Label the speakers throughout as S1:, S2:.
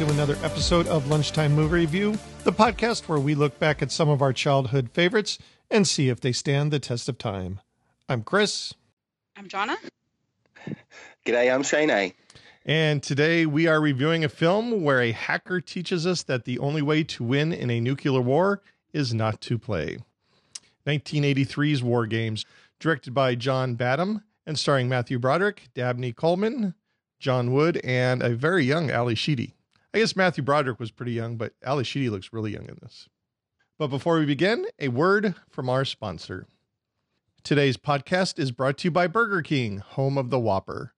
S1: To another episode of Lunchtime Movie Review, the podcast where we look back at some of our childhood favorites and see if they stand the test of time. I'm Chris,
S2: I'm Jonna.
S3: G'day, I'm Shane.
S1: and today we are reviewing a film where a hacker teaches us that the only way to win in a nuclear war is not to play. 1983's War Games, directed by John Badham and starring Matthew Broderick, Dabney Coleman, John Wood, and a very young Ally Sheedy. I guess Matthew Broderick was pretty young, but Ally Sheedy looks really young in this. But before we begin, a word from our sponsor. Today's podcast is brought to you by Burger King, home of the Whopper.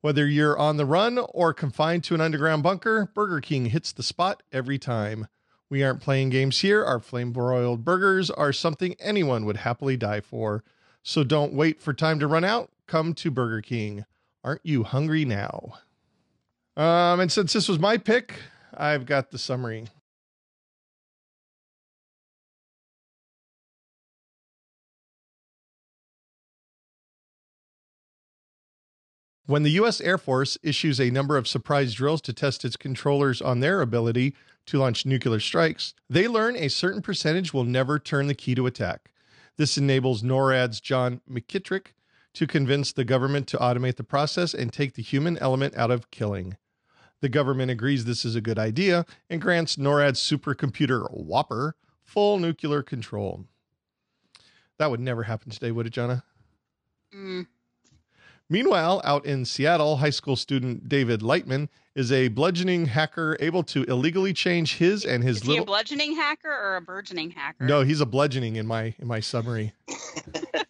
S1: Whether you're on the run or confined to an underground bunker, Burger King hits the spot every time. We aren't playing games here. Our flame broiled burgers are something anyone would happily die for. So don't wait for time to run out. Come to Burger King. Aren't you hungry now? Um, and since this was my pick, I've got the summary. When the U.S. Air Force issues a number of surprise drills to test its controllers on their ability to launch nuclear strikes, they learn a certain percentage will never turn the key to attack. This enables NORAD's John McKittrick to convince the government to automate the process and take the human element out of killing. The government agrees this is a good idea and grants NORAD's supercomputer WOPR full nuclear control. That would never happen today, would it, Jonna?
S2: Mm,
S1: Meanwhile, out in Seattle, high school student David Lightman is a bludgeoning hacker able to illegally change his and his
S2: is he
S1: little
S2: a bludgeoning hacker or a burgeoning hacker?
S1: No, he's a bludgeoning in my in my summary.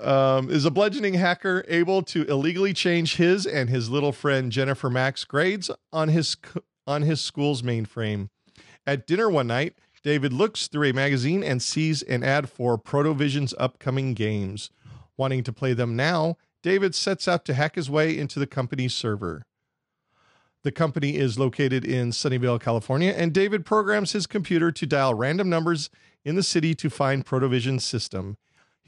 S1: um, is a bludgeoning hacker able to illegally change his and his little friend Jennifer Mack's grades on his on his school's mainframe. At dinner one night, David looks through a magazine and sees an ad for Protovision's upcoming games. Wanting to play them now, David sets out to hack his way into the company's server. The company is located in Sunnyvale, California, and David programs his computer to dial random numbers in the city to find Protovision's system.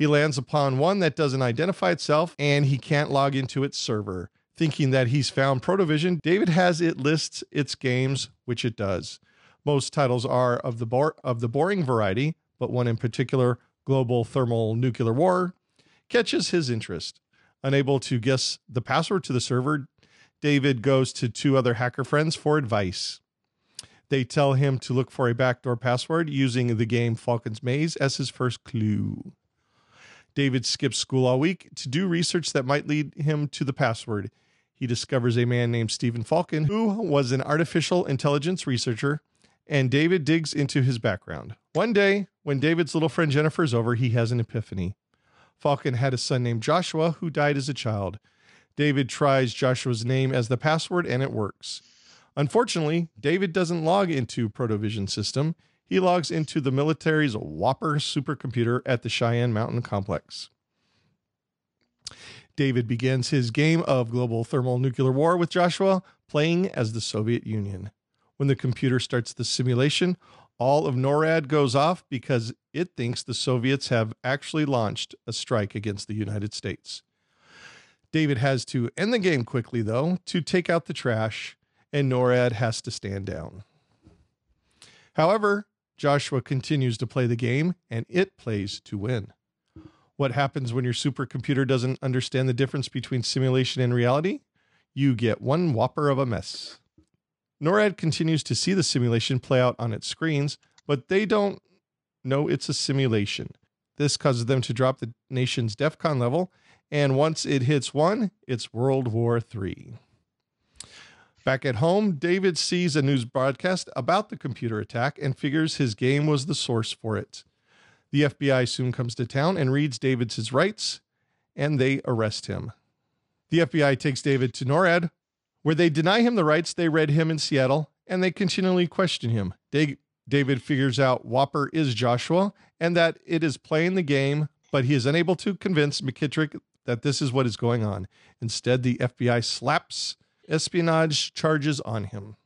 S1: He lands upon one that doesn't identify itself and he can't log into its server. Thinking that he's found Protovision, David has it lists its games, which it does. Most titles are of the of the boring variety, but one in particular, Global Thermonuclear War, catches his interest. Unable to guess the password to the server, David goes to two other hacker friends for advice. They tell him to look for a backdoor password using the game Falcon's Maze as his first clue. David skips school all week to do research that might lead him to the password. He discovers a man named Stephen Falcon, who was an artificial intelligence researcher, and David digs into his background. One day, when David's little friend Jennifer is over, he has an epiphany. Falcon had a son named Joshua who died as a child. David tries Joshua's name as the password and it works. Unfortunately, David doesn't log into Protovision system. He logs into the military's WOPR supercomputer at the Cheyenne Mountain Complex. David begins his game of global thermonuclear war with Joshua, playing as the Soviet Union. When the computer starts the simulation, all of NORAD goes off because it thinks the Soviets have actually launched a strike against the United States. David has to end the game quickly, though, to take out the trash, and NORAD has to stand down. However, Joshua continues to play the game, and it plays to win. What happens when your supercomputer doesn't understand the difference between simulation and reality? You get one whopper of a mess. NORAD continues to see the simulation play out on its screens, but they don't know it's a simulation. This causes them to drop the nation's DEFCON level, and once it hits one, it's World War III. Back at home, David sees a news broadcast about the computer attack and figures his game was the source for it. The FBI soon comes to town and reads David's his rights, and they arrest him. The FBI takes David to NORAD, where they deny him the rights they read him in Seattle, and they continually question him. Da- David figures out WOPR is Joshua and that it is playing the game, but he is unable to convince McKittrick that this is what is going on. Instead, the FBI slaps espionage charges on him.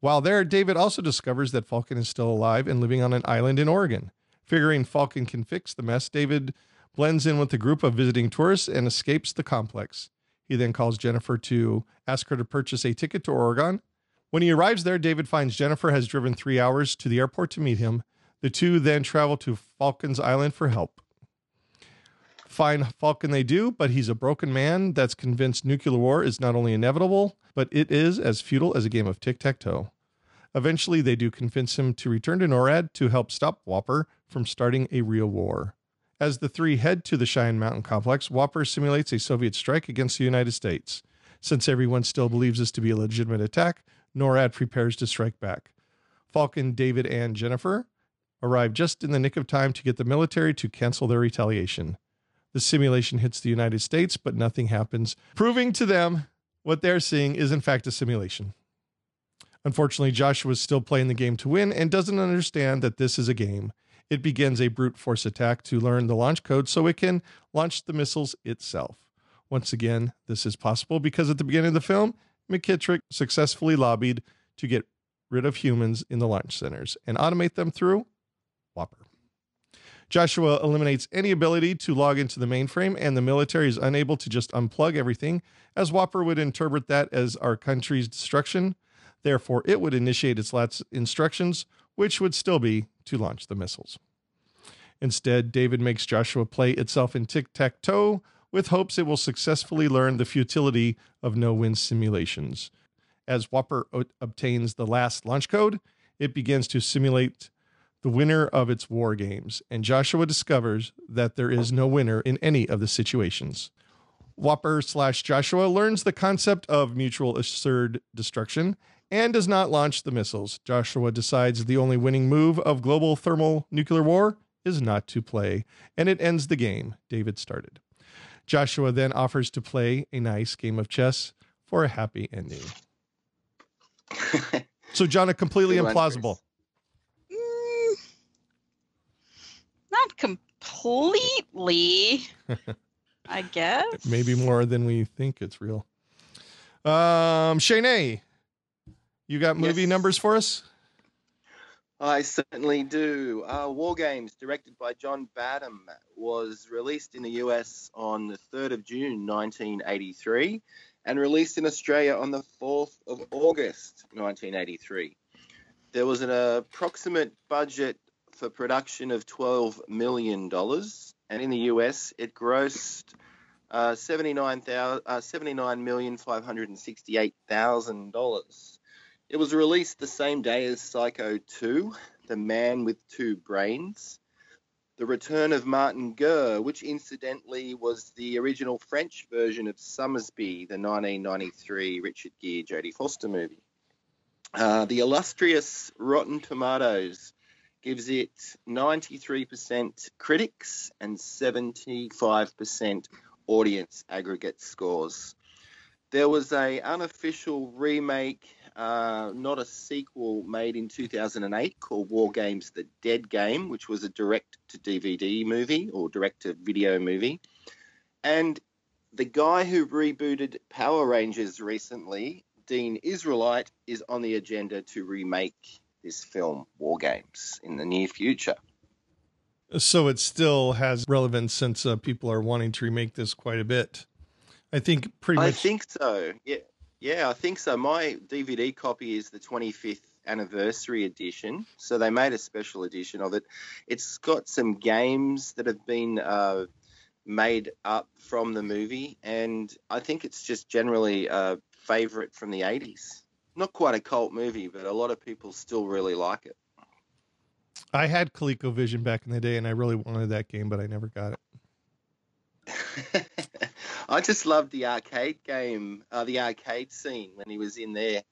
S1: While there, David also discovers that Falcon is still alive and living on an island in Oregon. Figuring Falcon can fix the mess, David blends in with a group of visiting tourists and escapes the complex. He then calls Jennifer to ask her to purchase a ticket to Oregon. When he arrives there, David finds Jennifer has driven three hours to the airport to meet him. The two then travel to Falcon's Island for help. Find Falcon they do, but he's a broken man that's convinced nuclear war is not only inevitable, but it is as futile as a game of tic tac toe. Eventually, they do convince him to return to NORAD to help stop WOPR from starting a real war. As the three head to the Cheyenne Mountain complex, WOPR simulates a Soviet strike against the United States. Since everyone still believes this to be a legitimate attack, NORAD prepares to strike back. Falcon, David, and Jennifer arrive just in the nick of time to get the military to cancel their retaliation. The simulation hits the United States, but nothing happens, proving to them what they're seeing is in fact a simulation. Unfortunately, Joshua is still playing the game to win and doesn't understand that this is a game. It begins a brute force attack to learn the launch code so it can launch the missiles itself. Once again, this is possible because at the beginning of the film, McKittrick successfully lobbied to get rid of humans in the launch centers and automate them through WOPR. Joshua eliminates any ability to log into the mainframe, and the military is unable to just unplug everything, as WOPR would interpret that as our country's destruction. Therefore, it would initiate its last instructions, which would still be to launch the missiles. Instead, David makes Joshua play itself in tic tac toe with hopes it will successfully learn the futility of no win simulations. As WOPR o- obtains the last launch code, it begins to simulate the winner of its war games, and Joshua discovers that there is no winner in any of the situations. WOPR slash Joshua learns the concept of mutual assured destruction and does not launch the missiles. Joshua decides the only winning move of global thermonuclear war is not to play, and it ends the game David started. Joshua then offers to play a nice game of chess for a happy ending. So, John, a completely implausible.
S2: Not completely, I guess.
S1: Maybe more than we think it's real. Um, Shanae, you got movie
S3: Yes.
S1: numbers for us?
S3: I certainly do. Uh, War Games, directed by John Badham, was released in the US on the 3rd of June 1983 and released in Australia on the 4th of August 1983. There was an approximate budget for production of $12 million, and in the US it grossed uh, $79,000 uh, $79,568,000. It was released the same day as Psycho 2, The Man with Two Brains, The Return of Martin Guerre, which incidentally was the original French version of Sommersby, the 1993 Richard Gere Jodie Foster movie. Uh, the illustrious Rotten Tomatoes gives it 93% critics and 75% audience aggregate scores. There was a unofficial remake, uh, not a sequel, made in 2008 called War Games: The Dead Game, which was a direct-to-DVD movie or direct-to-video movie. And the guy who rebooted Power Rangers recently, Dean Israelite, is on the agenda to remake this film, War Games, in the near future.
S1: So it still has relevance since uh, people are wanting to remake this quite a bit. I think pretty much.
S3: I think so. Yeah, yeah, I think so. My DVD copy is the 25th anniversary edition, so they made a special edition of it. It's got some games that have been uh, made up from the movie, and I think it's just generally a favorite from the 80s. Not quite a cult movie, but a lot of people still really like it.
S1: I had ColecoVision back in the day, and I really wanted that game, but I never got it.
S3: I just loved the arcade game, uh, the arcade scene when he was in there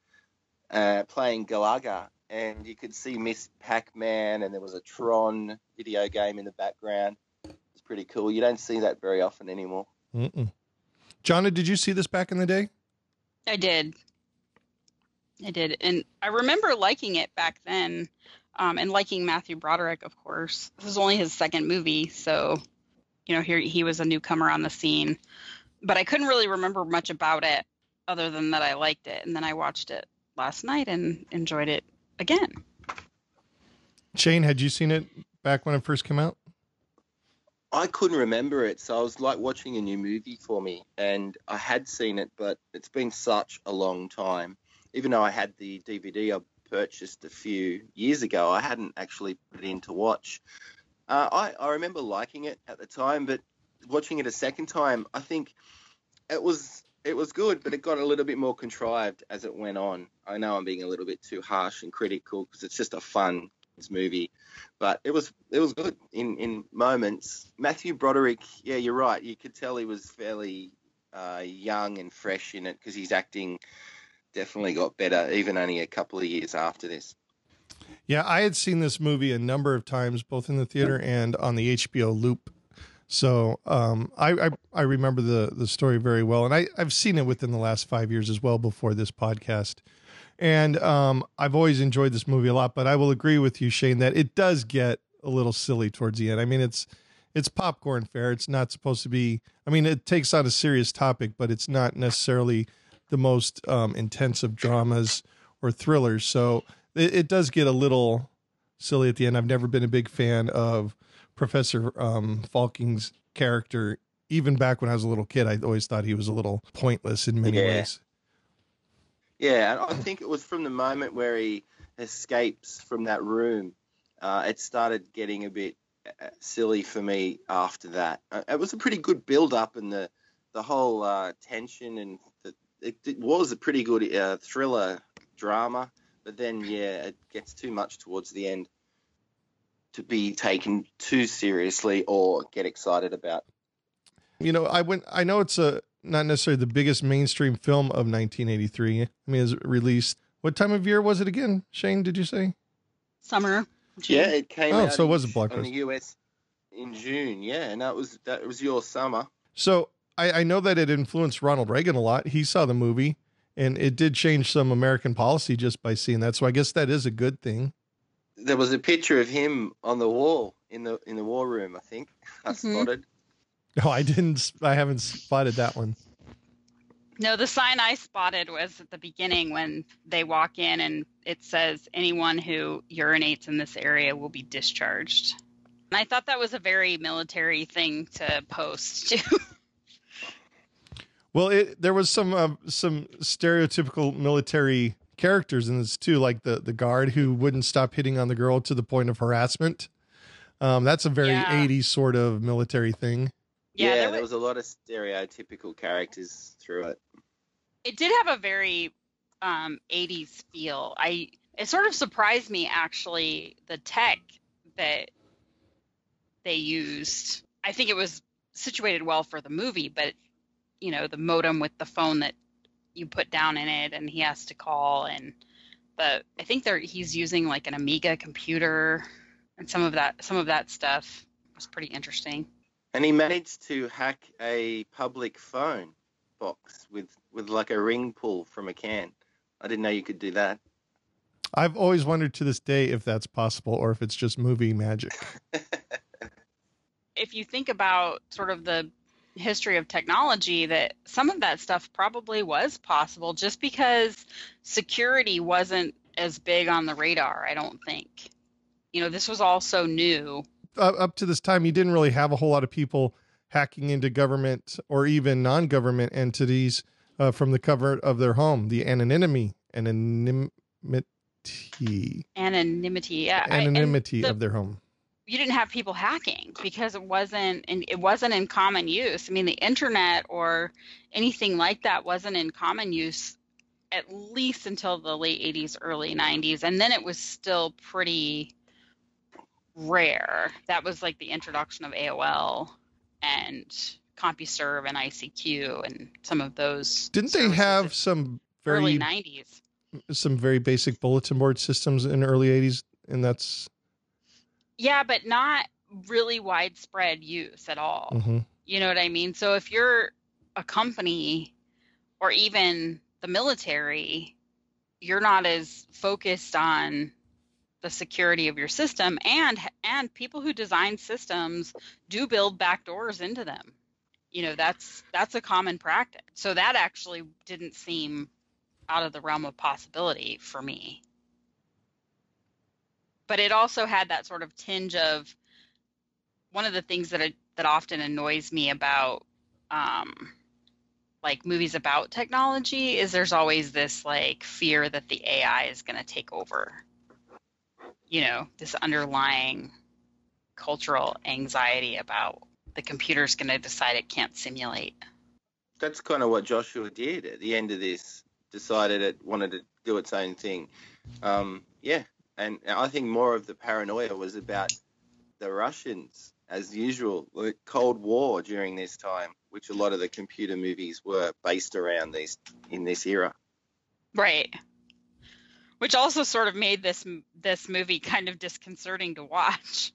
S3: uh, playing Galaga and you could see Miss Pac-Man, and there was a Tron video game in the background. It's pretty cool. You don't see that very often anymore.
S1: Mm-mm. Jonna, did you see this back in the day?
S2: I did. I did, and I remember liking it back then, um, and liking Matthew Broderick, of course. This is only his second movie, so you know, here he was a newcomer on the scene, but I couldn't really remember much about it other than that I liked it, and then I watched it last night and enjoyed it again.
S1: Shane, had you seen it back when it first came out?
S3: I couldn't remember it, so I was like watching a new movie for me, and I had seen it, but it's been such a long time. Even though I had the DVD I purchased a few years ago, I hadn't actually put it in to watch. Uh, I, I remember liking it at the time, but watching it a second time, I think it was it was good, but it got a little bit more contrived as it went on. I know I'm being a little bit too harsh and critical because it's just a fun movie, but it was it was good in in moments. Matthew Broderick, yeah, you're right. You could tell he was fairly uh, young and fresh in it because he's acting definitely got better, even only a couple of years after this.
S1: Yeah, I had seen this movie a number of times, both in the theater and on the HBO loop. So um, I, I, I remember the the story very well, and I I've seen it within the last five years as well before this podcast, and um, I've always enjoyed this movie a lot. But I will agree with you, Shane, that it does get a little silly towards the end. I mean, it's it's popcorn fare. It's not supposed to be. I mean, it takes on a serious topic, but it's not necessarily the most um, intensive dramas or thrillers. So it, it, does get a little silly at the end. I've never been a big fan of Professor um, Falken's character. Even back when I was a little kid, I always thought he was a little pointless in many
S3: yeah.
S1: ways.
S3: Yeah, I think it was from the moment where he escapes from that room, uh, it started getting a bit uh, silly for me after that. Uh, it was a pretty good build up and the the whole uh, tension and the, it, it, was a pretty good uh, thriller drama. But then, yeah, it gets too much towards the end to be taken too seriously or get excited about.
S1: You know, I went. I know it's a not necessarily the biggest mainstream film of 1983. I mean, it's released. What time of year was it again? Shane, did you say?
S2: Summer.
S3: June. Yeah, it came.
S1: Oh,
S3: out
S1: so it was a
S3: blockbuster in the US in June. Yeah, and that was that was your summer.
S1: So I, I know that it influenced Ronald Reagan a lot. He saw the movie and it did change some American policy just by seeing that. So I guess that is a good thing.
S3: There was a picture of him on the wall in the in the war room. I think I mm-hmm. spotted.
S1: No, I didn't. I haven't spotted that one.
S2: No, the sign I spotted was at the beginning when they walk in and it says anyone who urinates in this area will be discharged. And I thought that was a very military thing to post too.
S1: Well, it, there was some uh, some stereotypical military characters in this too, like the the guard who wouldn't stop hitting on the girl to the point of harassment. Um, that's a very yeah. 80s sort of military thing.
S3: Yeah, yeah there, there was, was a lot of stereotypical characters through it.
S2: It did have a very um, 80s feel. I it sort of surprised me actually the tech that they used. I think it was situated well for the movie, but you know the modem with the phone that you put down in it and he has to call and the I think they're he's using like an Amiga computer and some of that some of that stuff was pretty interesting.
S3: And he managed to hack a public phone box with with like a ring pull from a can. I didn't know you could do that.
S1: I've always wondered to this day if that's possible or if it's just movie magic.
S2: if you think about sort of the history of technology that some of that stuff probably was possible just because security wasn't as big on the radar, I don't think. You know, this was all so new.
S1: Uh, up to this time, you didn't really have a whole lot of people hacking into government or even non government entities uh, from the cover of their home. The anonymity, anonymity,
S2: anonymity, yeah,
S1: anonymity
S2: I,
S1: the, of their home
S2: you didn't have people hacking because it wasn't in, it wasn't in common use. I mean, the internet or anything like that wasn't in common use at least until the late 80s, early 90s, and then it was still pretty rare. That was like the introduction of AOL and CompuServe and ICQ and some of those.
S1: Didn't they have some very
S2: early 90s?
S1: some very basic bulletin board systems in early '80s, and that's
S2: Yeah, but not really widespread use at all.
S1: mhm.
S2: You know what I mean? So if you're a company or even the military, you're not as focused on the security of your system and and people who design systems do build backdoors into them. You know, that's that's a common practice. So that actually didn't seem out of the realm of possibility for me. But it also had that sort of tinge of one of the things that that often annoys me about um, like movies about technology is there's always this like fear that the AI is going to take over. You know, this underlying cultural anxiety about the computer's going to decide it can't simulate.
S3: That's kind of what Joshua did at the end of this. Decided it wanted to do its own thing. Um, yeah, and I think more of the paranoia was about the Russians, as usual, the Cold War during this time, which a lot of the computer movies were based around these in this era.
S2: Right. Which also sort of made this this movie kind of disconcerting to watch.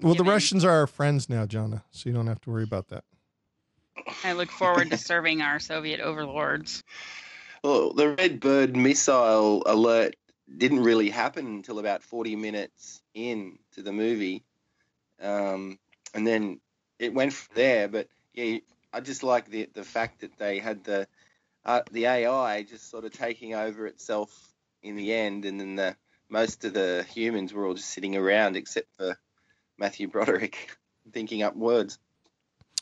S1: Well, the Russians are our friends now, Jonna, so you don't have to worry about that.
S2: I look forward to serving our Soviet overlords.
S3: Well, the Red Bird missile alert didn't really happen until about 40 minutes in to the movie. Um, and then it went from there. But yeah, I just like the the fact that they had the uh, the AI just sort of taking over itself in the end, and then the most of the humans were all just sitting around except for Matthew Broderick thinking up words.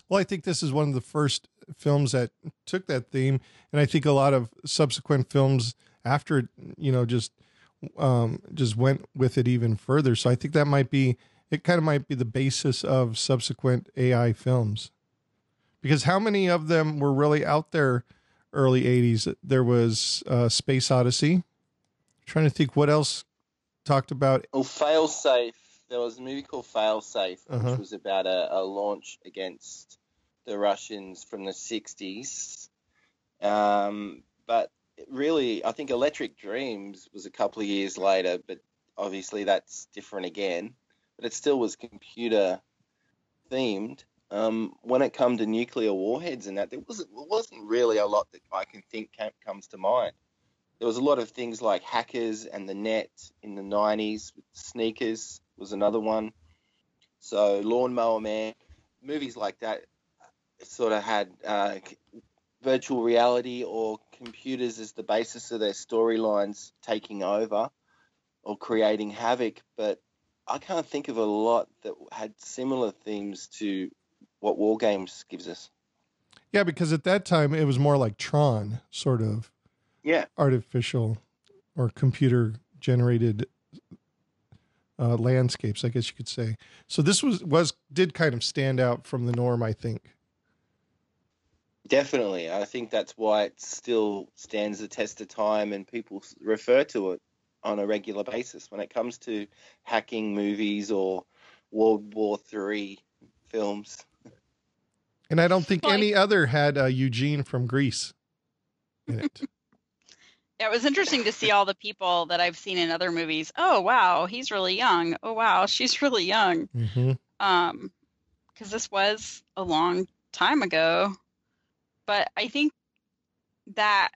S1: Well, I think this is one of the first films that took that theme, and I think a lot of subsequent films after you know, just um, just went with it even further. So I think that might be it. Kind of might be the basis of subsequent AI films, because how many of them were really out there? Early '80s, there was uh, Space Odyssey. trying to think what else talked about.
S3: Well, Failsafe. There was a movie called Failsafe,
S1: Uh-huh.
S3: which was about a, a launch against the Russians from the 60s. Um, but really, I think Electric Dreams was a couple of years later, but obviously that's different again. But it still was computer themed. Um, when it come to nuclear warheads and that, there wasn't there wasn't really a lot that I can think came, comes to mind. There was a lot of things like hackers and the net in the 90s. Sneakers was another one. So Lawnmower Man, movies like that sort of had uh, virtual reality or computers as the basis of their storylines taking over or creating havoc. But I can't think of a lot that had similar themes to what War Games gives us.
S1: Yeah, because at that time it was more like Tron, sort of.
S3: Yeah,
S1: artificial or computer generated uh, landscapes, I guess you could say. So this was was did kind of stand out from the norm, I think.
S3: Definitely. I think that's why it still stands the test of time and people refer to it on a regular basis when it comes to hacking movies or World War Three films.
S1: And I don't think
S2: Well,
S1: any other had uh, Eugene from Grease in it.
S2: Yeah, it was interesting to see all the people that I've seen in other movies. Oh wow, he's really young. Oh wow, she's really young.
S1: hmm
S2: Um, because this was a long time ago. But I think that,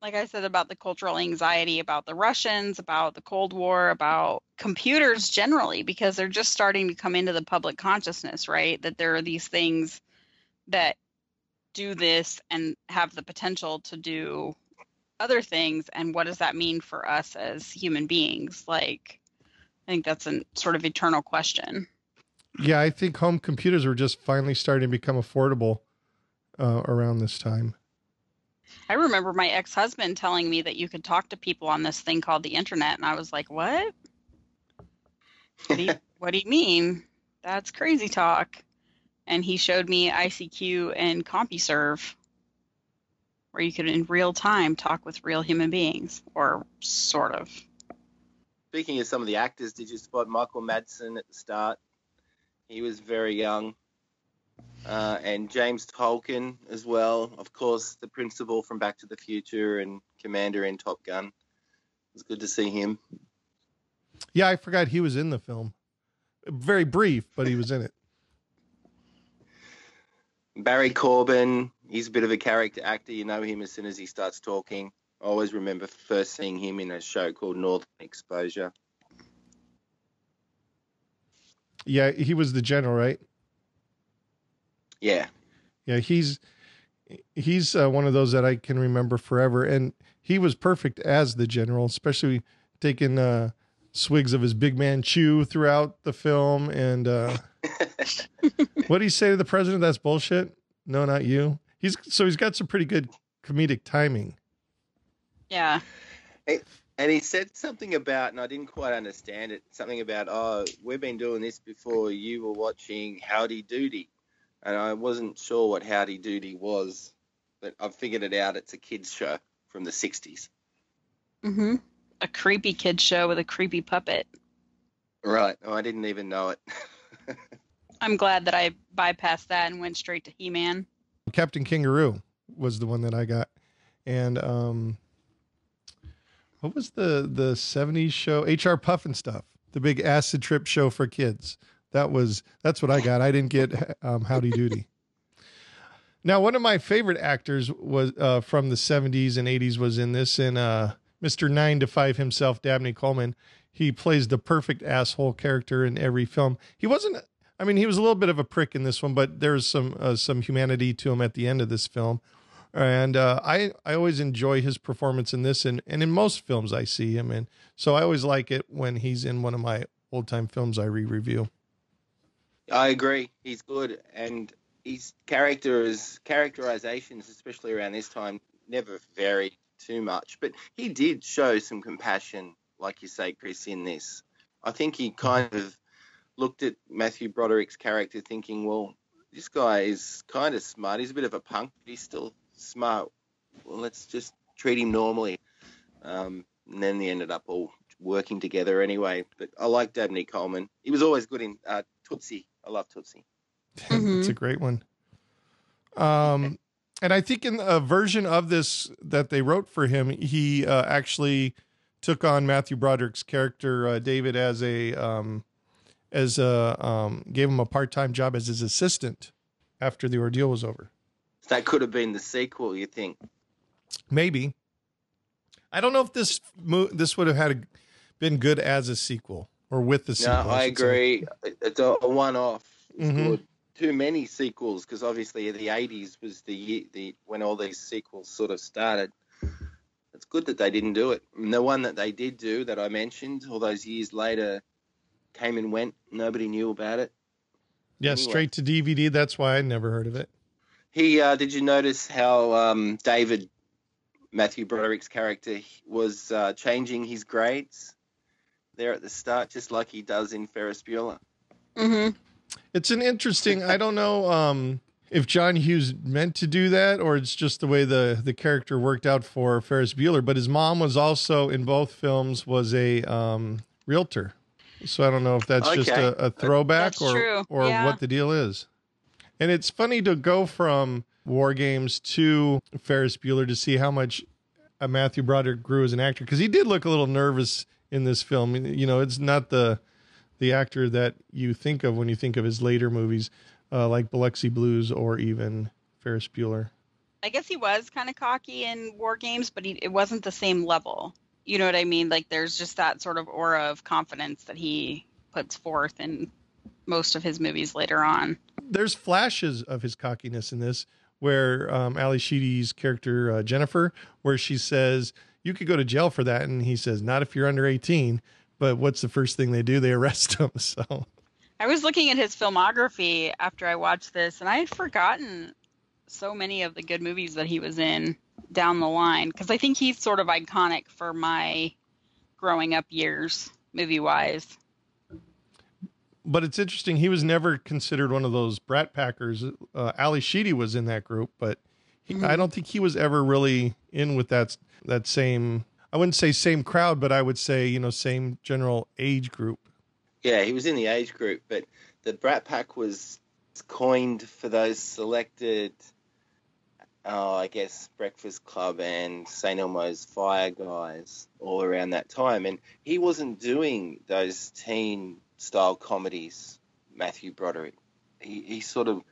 S2: like I said about the cultural anxiety about the Russians, about the Cold War, about computers generally, because they're just starting to come into the public consciousness, right? That there are these things that do this and have the potential to do other things. And what does that mean for us as human beings? Like, I think that's a sort of eternal question.
S1: Yeah, I think home computers were just finally starting to become affordable uh, around this time.
S2: I remember my ex husband telling me that you could talk to people on this thing called the internet, and I was like, "What? What do you, what do you mean? That's crazy talk." And he showed me ICQ and CompuServe, where you could in real time talk with real human beings, or sort of.
S3: Speaking of some of the actors, did you spot Michael Madsen at the start? He was very young. Uh, and James Tolkan as well. Of course, the principal from Back to the Future and Commander in Top Gun. It was good to see him.
S1: Yeah, I forgot he was in the film. Very brief, but he was in it.
S3: Barry Corbin, he's a bit of a character actor. You know him as soon as he starts talking. I always remember first seeing him in a show called Northern Exposure.
S1: Yeah, he was the general, right?
S3: Yeah.
S1: Yeah, he's he's uh, one of those that I can remember forever, and he was perfect as the general, especially taking uh, swigs of his big man chew throughout the film. And uh, what do you say to the president? That's bullshit. No, not you. He's so he's got some pretty good comedic timing.
S2: Yeah.
S3: And he said something about, and I didn't quite understand it, something about, oh, we've been doing this before you were watching Howdy Doody. And I wasn't sure what Howdy Doody was, but I've figured it out. It's a kids' show from the 60s.
S2: Mm-hmm. A creepy kid show with a creepy puppet.
S3: Right. Oh, I didn't even know it.
S2: I'm glad that I bypassed that and went straight to He-Man.
S1: Captain Kangaroo was the one that I got, and um, what was the the '70s show? HR Pufnstuf, the big acid trip show for kids. That was that's what I got. I didn't get um, Howdy Doody. now, one of my favorite actors was uh, from the '70s and '80s was in this, in uh, Mr. Nine to Five himself, Dabney Coleman. He plays the perfect asshole character in every film. He wasn't. I mean, he was a little bit of a prick in this one, but there's some uh, some humanity to him at the end of this film. And uh, I I always enjoy his performance in this, and, and in most films I see him in. So I always like it when he's in one of my old time films I re review.
S3: I agree. He's good, and his characters, characterizations, especially around this time, never vary too much. But he did show some compassion, like you say, Chris, in this. I think he kind of looked at Matthew Broderick's character, thinking, "Well, this guy is kind of smart. He's a bit of a punk, but he's still smart. Well, let's just treat him normally." Um, and then they ended up all working together anyway. But I like Dabney Coleman. He was always good in uh, Tootsie. I love Tootsie.
S1: it's a great one. Um, and I think in a version of this that they wrote for him, he uh, actually took on Matthew Broderick's character uh, David as a um, as a um, gave him a part time job as his assistant after the ordeal was over.
S3: That could have been the sequel. You think?
S1: Maybe. I don't know if this mo- this would have had a, been good as a sequel or with the sequel.
S3: No, I, agree. Say. It's a, one-off. It's
S1: Mhm.
S3: Too many sequels because obviously the '80s was the year the when all these sequels sort of started. It's good that they didn't do it. And the one that they did do that I mentioned all those years later came and went. Nobody knew about it.
S1: Yeah,
S3: Anyway.
S1: straight to DVD. That's why I never heard of it.
S3: He uh, did you notice how um, David Matthew Broderick's character was uh, changing his grades there at the start, just like he does in Ferris Bueller.
S2: Mm-hmm.
S1: It's an interesting. I don't know um, if John Hughes meant to do that or it's just the way the the character worked out for Ferris Bueller. But his mom was also in both films was a um, realtor, so I don't know if that's just a, a throwback
S2: That's
S1: or
S2: true.
S1: or
S2: Yeah.
S1: what the deal is. And it's funny to go from War Games to Ferris Bueller to see how much uh, Matthew Broderick grew as an actor because he did look a little nervous in this film. You know, it's not the the actor that you think of when you think of his later movies, uh, like Biloxi Blues or even Ferris Bueller.
S2: I guess he was kind of cocky in War Games, but he, it wasn't the same level. You know what I mean? Like there's just that sort of aura of confidence that he puts forth in most of his movies later on.
S1: There's flashes of his cockiness in this, where um, Ally Sheedy's character uh, Jennifer, where she says you could go to jail for that, and he says not if you're under 18. But what's the first thing they do? They arrest him. So
S2: I was looking at his filmography after I watched this, and I had forgotten so many of the good movies that he was in down the line because I think he's sort of iconic for my growing up years, movie wise.
S1: but it's interesting. He was never considered one of those brat packers. Uh, Ally Sheedy was in that group, but he, I don't think he was ever really in with that that same. I wouldn't say same crowd, but I would say you know same general age group.
S3: Yeah, he was in the age group, but the Brat Pack was coined for those selected, uh, I guess, Breakfast Club and St. Elmo's Fire guys all around that time. And he wasn't doing those teen style comedies, Matthew Broderick. He, he sort of,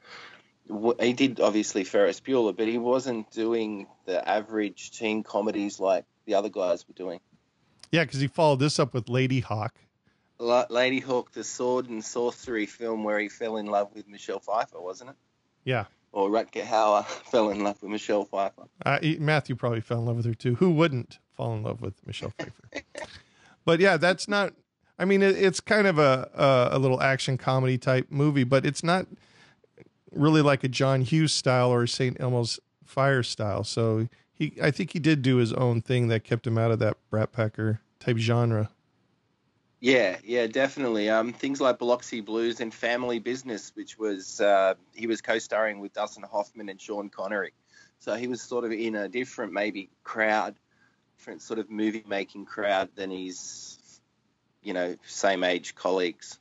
S3: he did obviously Ferris Bueller, but he wasn't doing the average teen comedies like the other guys were doing.
S1: Yeah, because he followed this up with Ladyhawke.
S3: La- Ladyhawke, the sword and sorcery film where he fell in love with Michelle Pfeiffer, wasn't it?
S1: Yeah.
S3: Or Rutger Hauer fell in love with Michelle Pfeiffer.
S1: Uh, Matthew probably fell in love with her too. Who wouldn't fall in love with Michelle Pfeiffer? but yeah, that's not. I mean, it, it's kind of a, a a little action comedy type movie, but it's not really like a John Hughes style or St. Elmo's Fire style. So he, I think he did do his own thing that kept him out of that Brat Packer type genre.
S3: Yeah, yeah, definitely. Um, things like Biloxi Blues and Family Business, which was uh, he was co-starring with Dustin Hoffman and Sean Connery, so he was sort of in a different maybe crowd, different sort of movie making crowd than his, you know, same age colleagues.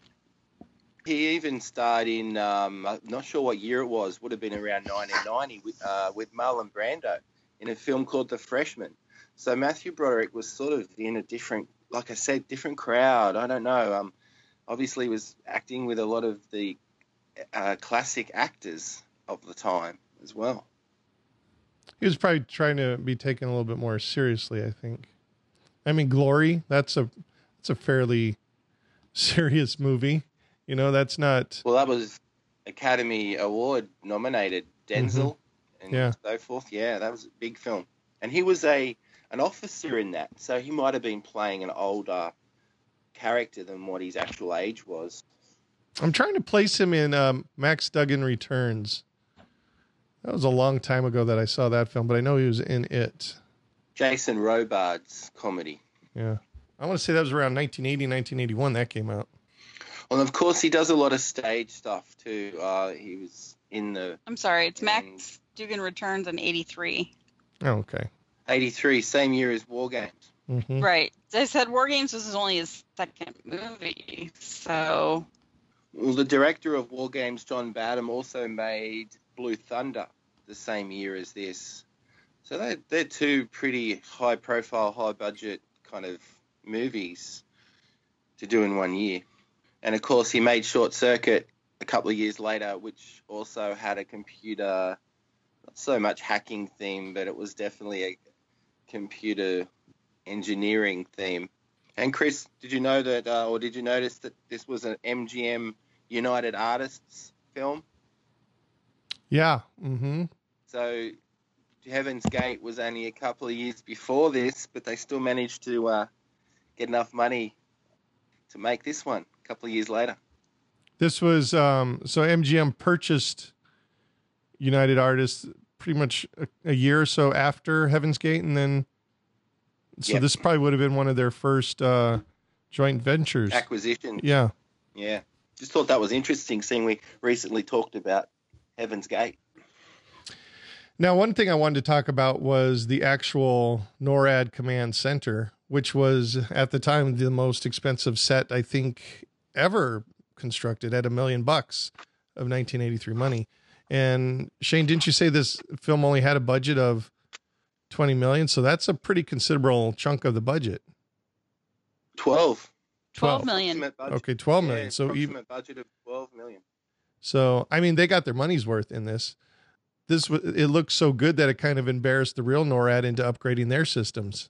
S3: He even starred in um, I'm not sure what year it was, would have been around 1990 with uh, with Marlon Brando in a film called The Freshman. So Matthew Broderick was sort of in a different like I said, different crowd. I don't know. Um, obviously was acting with a lot of the uh, classic actors of the time as well.
S1: He was probably trying to be taken a little bit more seriously. I think. I mean, Glory. That's a that's a fairly serious movie. You know, that's not.
S3: Well, that was Academy Award nominated Denzel and
S1: Yeah.
S3: so forth. Yeah, that was a big film, and he was a an officer in that, so he might have been playing an older character than what his actual age was.
S1: I'm trying to place him in um, Max Dugan Returns. That was a long time ago that I saw that film, but I know he was in it.
S3: Jason Robards comedy.
S1: Yeah. I want to say that was around 1980, 1981 that came out.
S3: Well, of course, he does a lot of stage stuff too. Uh, he was in the
S2: I'm sorry, it's Max Dugan Returns in '83.
S1: Oh, okay.
S3: 83, same year as War Games.
S1: hmm
S2: Right. As I said War Games was only his second movie, so
S3: Well, the director of War Games, John Badham, also made Blue Thunder the same year as this. So they're, they're two pretty high profile, high budget kind of movies to do in one year. And of course, he made Short Circuit a couple of years later, which also had a computer, not so much hacking theme, but it was definitely a computer engineering theme. And Chris, did you know that, uh, or did you notice that this was an MGM United Artists film?
S1: Yeah. hmm
S3: So Heaven's Gate was only a couple of years before this, but they still managed to uh, get enough money to make this one a couple of years later.
S1: This was um, so MGM purchased United Artists pretty much a, a year or so after Heaven's Gate, and then so
S3: Yep.
S1: this probably would have been one of their first uh, joint ventures.
S3: Acquisition.
S1: Yeah.
S3: Yeah. Just thought that was interesting, seeing we recently talked about Heaven's Gate.
S1: Now, one thing I wanted to talk about was the actual NORAD command center, which was at the time the most expensive set I think ever constructed at a million bucks of 1983 money. And Shane, didn't you say this film only had a budget of 20 million? So that's a pretty considerable chunk of the budget.
S3: 12.
S2: 12 million.
S1: Okay, 12 million. Yeah. So even,
S3: approximate budget of 12 million.
S1: So I mean, they got their money's worth in this. This wa- it looked so good that it kind of embarrassed the real NORAD into upgrading their systems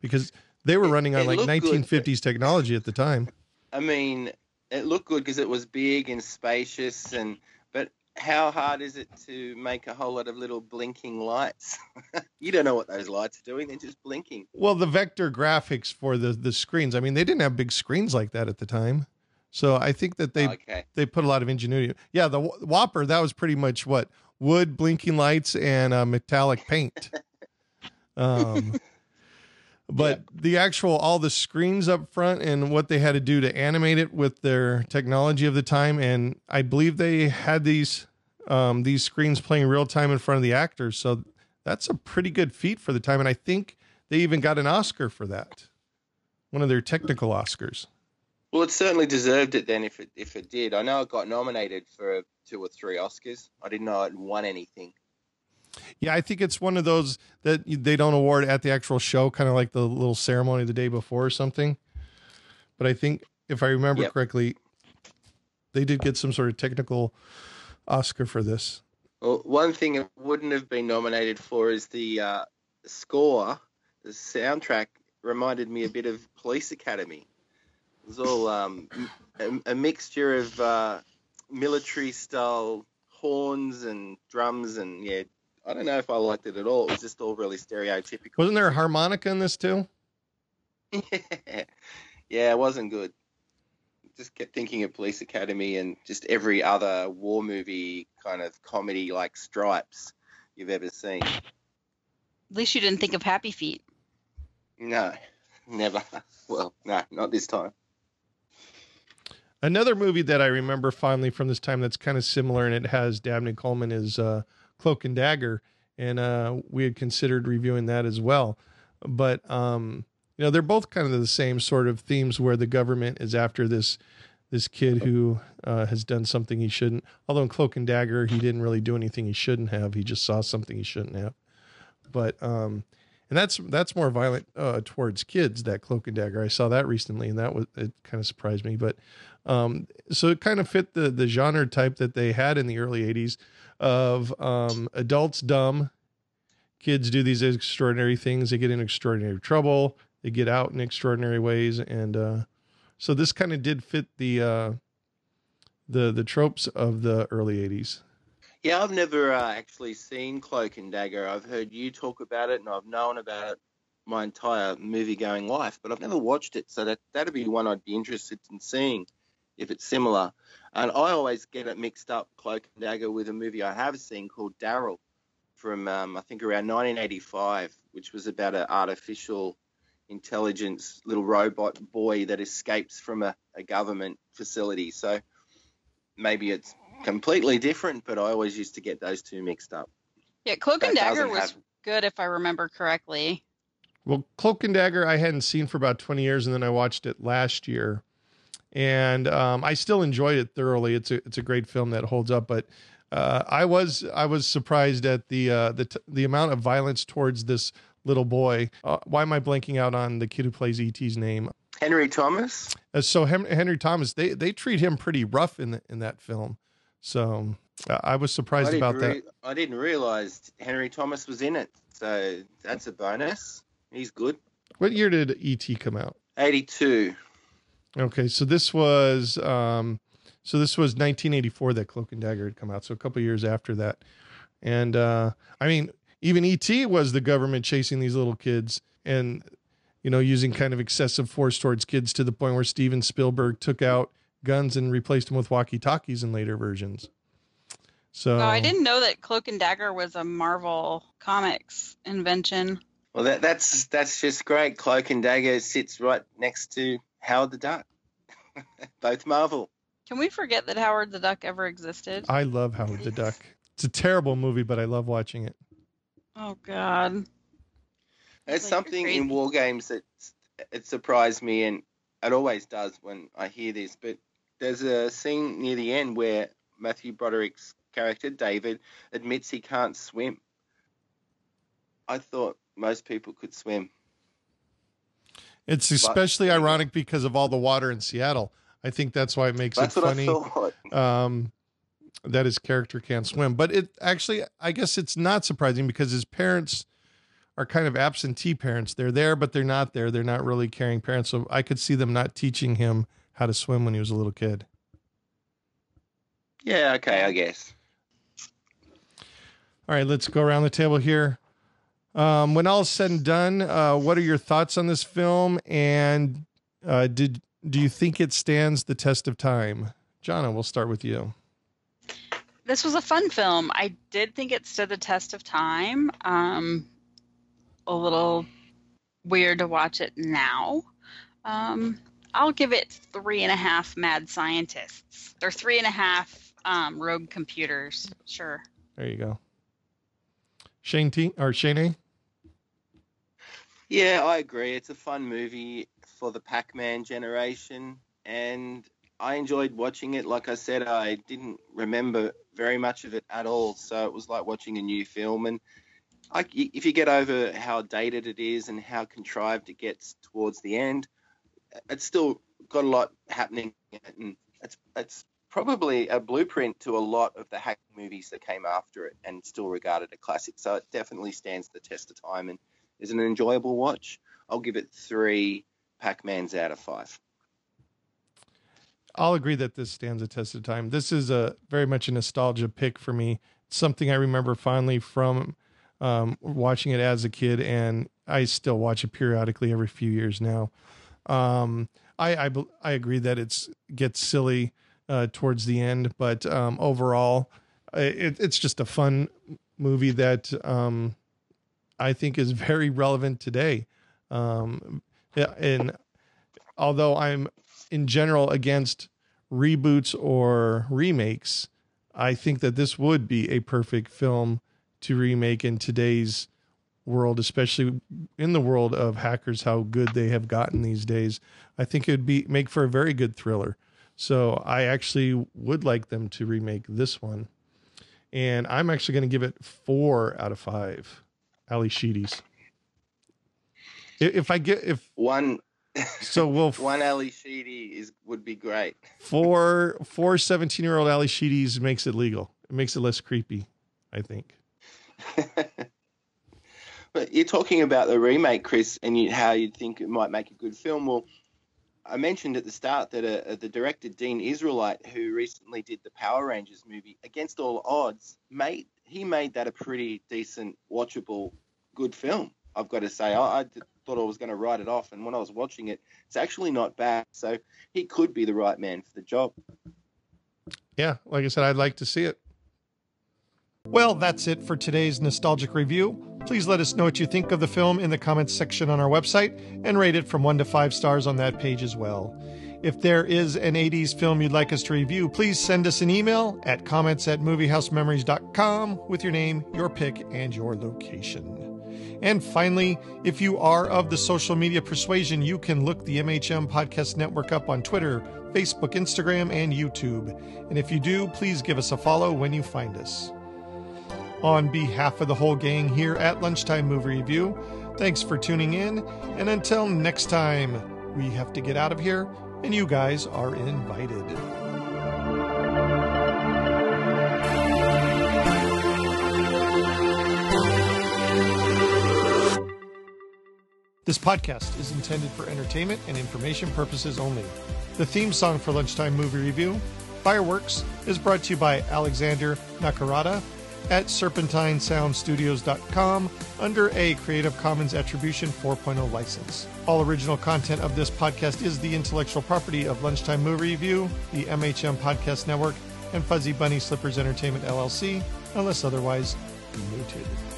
S1: because they were running on
S3: it
S1: like
S3: looked good,
S1: 1950s technology at the time.
S3: I mean, it looked good because it was big and spacious, and but how hard is it to make a whole lot of little blinking lights? you don't know what those lights are doing; they're just blinking.
S1: Well, the vector graphics for the the screens. I mean, they didn't have big screens like that at the time. So I think that they
S3: okay,
S1: they put a lot of ingenuity. Yeah, the WOPR that was pretty much what wood, blinking lights, and uh, metallic paint. Um, but the actual all the screens up front and what they had to do to animate it with their technology of the time, and I believe they had these um, these screens playing real time in front of the actors. So that's a pretty good feat for the time, and I think they even got an Oscar for that, one of their technical Oscars.
S3: Well, it certainly deserved it then if it if it did. I know it got nominated for two or three Oscars. I didn't know it won anything.
S1: Yeah, I think it's one of those that they don't award at the actual show, kind of like the little ceremony the day before or something. But I think if I remember
S3: Yep.
S1: correctly, they did get some sort of technical Oscar for this.
S3: Well, one thing it wouldn't have been nominated for is the uh, score. The soundtrack reminded me a bit of Police Academy. It was all um, a, a mixture of uh, military style horns and drums, and yeah, I don't know if I liked it at all. It was just all really stereotypical.
S1: Wasn't there a harmonica in this too?
S3: yeah, it wasn't good. Just kept thinking of Police Academy and just every other war movie kind of comedy like Stripes you've ever seen.
S2: At least you didn't think of Happy Feet.
S3: No, never. Well, no, not this time.
S1: Another movie that I remember fondly from this time that's kind of similar, and it has Dabney Coleman is uh, Cloak and Dagger, and uh, we had considered reviewing that as well. But um, you know, they're both kind of the same sort of themes where the government is after this this kid who uh, has done something he shouldn't. Although in Cloak and Dagger, he didn't really do anything he shouldn't have. He just saw something he shouldn't have. But um, and that's that's more violent uh, towards kids. That Cloak and Dagger, I saw that recently, and that was it. Kind of surprised me, but um, so it kind of fit the the genre type that they had in the early '80s of um, adults dumb, kids do these extraordinary things, they get in extraordinary trouble, they get out in extraordinary ways, and uh, so this kind of did fit the uh, the the tropes of the early '80s.
S3: Yeah, I've never uh, actually seen Cloak and Dagger. I've heard you talk about it, and I've known about it my entire movie-going life, but I've never watched it. So that that'd be one I'd be interested in seeing if it's similar. And I always get it mixed up, Cloak and Dagger, with a movie I have seen called Daryl from um, I think around 1985, which was about an artificial intelligence little robot boy that escapes from a, a government facility. So maybe it's completely different, but I always used to get those two mixed up.
S2: Yeah, Cloak and
S3: That
S2: Dagger was
S3: have-
S2: good if I remember correctly.
S1: Well, Cloak and Dagger I hadn't seen for about 20 years, and then I watched it last year, and um, I still enjoyed it thoroughly. It's a it's a great film that holds up, but uh, I was I was surprised at the uh, the t- the amount of violence towards this little boy. Uh, why am I blanking out on the kid who plays ET's name?
S3: Henry Thomas.
S1: Uh, so Hem- Henry Thomas, they they treat him pretty rough in the, in that film. So uh, I was surprised
S3: didn't,
S1: about that.
S3: I didn't realize Henry Thomas was in it, so that's a bonus. He's good.
S1: What year did ET come out?
S3: 82.
S1: Okay, so this was um, so this was 1984 that Cloak and Dagger had come out. So a couple years after that, and uh, I mean, even ET was the government chasing these little kids and you know using kind of excessive force towards kids to the point where Steven Spielberg took out guns and replaced them with walkie talkies in later versions. So
S2: Oh, I didn't know that Cloak and Dagger was a Marvel Comics invention.
S3: Well, that, that's that's just great. Cloak and Dagger sits right next to Howard the Duck. Both Marvel.
S2: Can we forget that Howard the Duck ever existed?
S1: I love Howard the Duck. It's a terrible movie, but I love watching it.
S2: Oh God.
S3: There's
S2: Like,
S3: something in WarGames that it surprised me, and it always does when I hear this. But there's a scene near the end where Matthew Broderick's character David admits he can't swim. I thought most people could swim.
S1: It's especially ironic because of all the water in Seattle. I think that's why it makes it funny. Um, that his character can't swim. But it actually, I guess it's not surprising because his parents are kind of absentee parents. They're there, but they're not there. They're not really caring parents. So I could see them not teaching him how to swim when he was a little kid.
S3: Yeah, okay, I guess.
S1: All right, let's go around the table here. Um, when all is said and done, uh, what are your thoughts on this film? And uh, did do you think it stands the test of time? Jana, we'll start with you.
S2: This was a fun film. I did think it stood the test of time. Um, a little weird to watch it now. Um, I'll give it three and a half mad scientists. Or three and a half um, rogue computers. Sure.
S1: There you go. Shane T or Shane A.
S3: Yeah, I agree. It's a fun movie for the Pac-Man generation. and I enjoyed watching it. Like I said, I didn't remember very much of it at all, so it was like watching a new film. And I, if you get over how dated it is and how contrived it gets towards the end, it's still got a lot happening, and it's it's probably a blueprint to a lot of the hack movies that came after it, and still regarded a classic. So it definitely stands the test of time and is an enjoyable watch. I'll give it three Pac-Mans out of five.
S1: I'll agree that this stands a test of time. This is a very much a nostalgia pick for me. something I remember fondly from um, watching it as a kid, and I still watch it periodically every few years now. Um, I, I, I agree that it's gets silly uh, towards the end, but um, overall, it, it's just a fun movie that um, I think is very relevant today. Um, and although I'm in general against reboots or remakes, I think that this would be a perfect film to remake in today's world, especially in the world of hackers, how good they have gotten these days. I think it would be make for a very good thriller. So I actually would like them to remake this one. And I'm actually going to give it four out of five Ally Sheedys. If I get if
S3: one
S1: so we'll
S3: one Ally Sheedy is would be great.
S1: Four four 17 year old Ally Sheedys makes it legal. It makes it less creepy, I think.
S3: but you're talking about the remake, Chris, and you, how you'd think it might make a good film. Well, I mentioned at the start that uh, the director Dean Israelite, who recently did the Power Rangers movie, against all odds, made he made that a pretty decent, watchable, good film. I've got to say, I, I thought I was going to write it off, and when I was watching it, it's actually not bad. So he could be the right man for the job.
S1: Yeah, like I said, I'd like to see it. Well, that's it for today's nostalgic review. Please let us know what you think of the film in the comments section on our website and rate it from 1 to 5 stars on that page as well. If there is an 80s film you'd like us to review, please send us an email at comments at moviehousememories.com with your name, your pick, and your location. And finally, if you are of the social media persuasion, you can look the MHM Podcast Network up on Twitter, Facebook, Instagram, and YouTube. And if you do, please give us a follow when you find us. On behalf of the whole gang here at Lunchtime Movie Review, thanks for tuning in. And until next time, we have to get out of here, and you guys are invited. This podcast is intended for entertainment and information purposes only. The theme song for Lunchtime Movie Review, Fireworks, is brought to you by Alexander Nakarada at serpentinesoundstudios.com under a Creative Commons Attribution 4.0 license. All original content of this podcast is the intellectual property of Lunchtime Movie Review, the MHM Podcast Network, and Fuzzy Bunny Slippers Entertainment LLC, unless otherwise noted.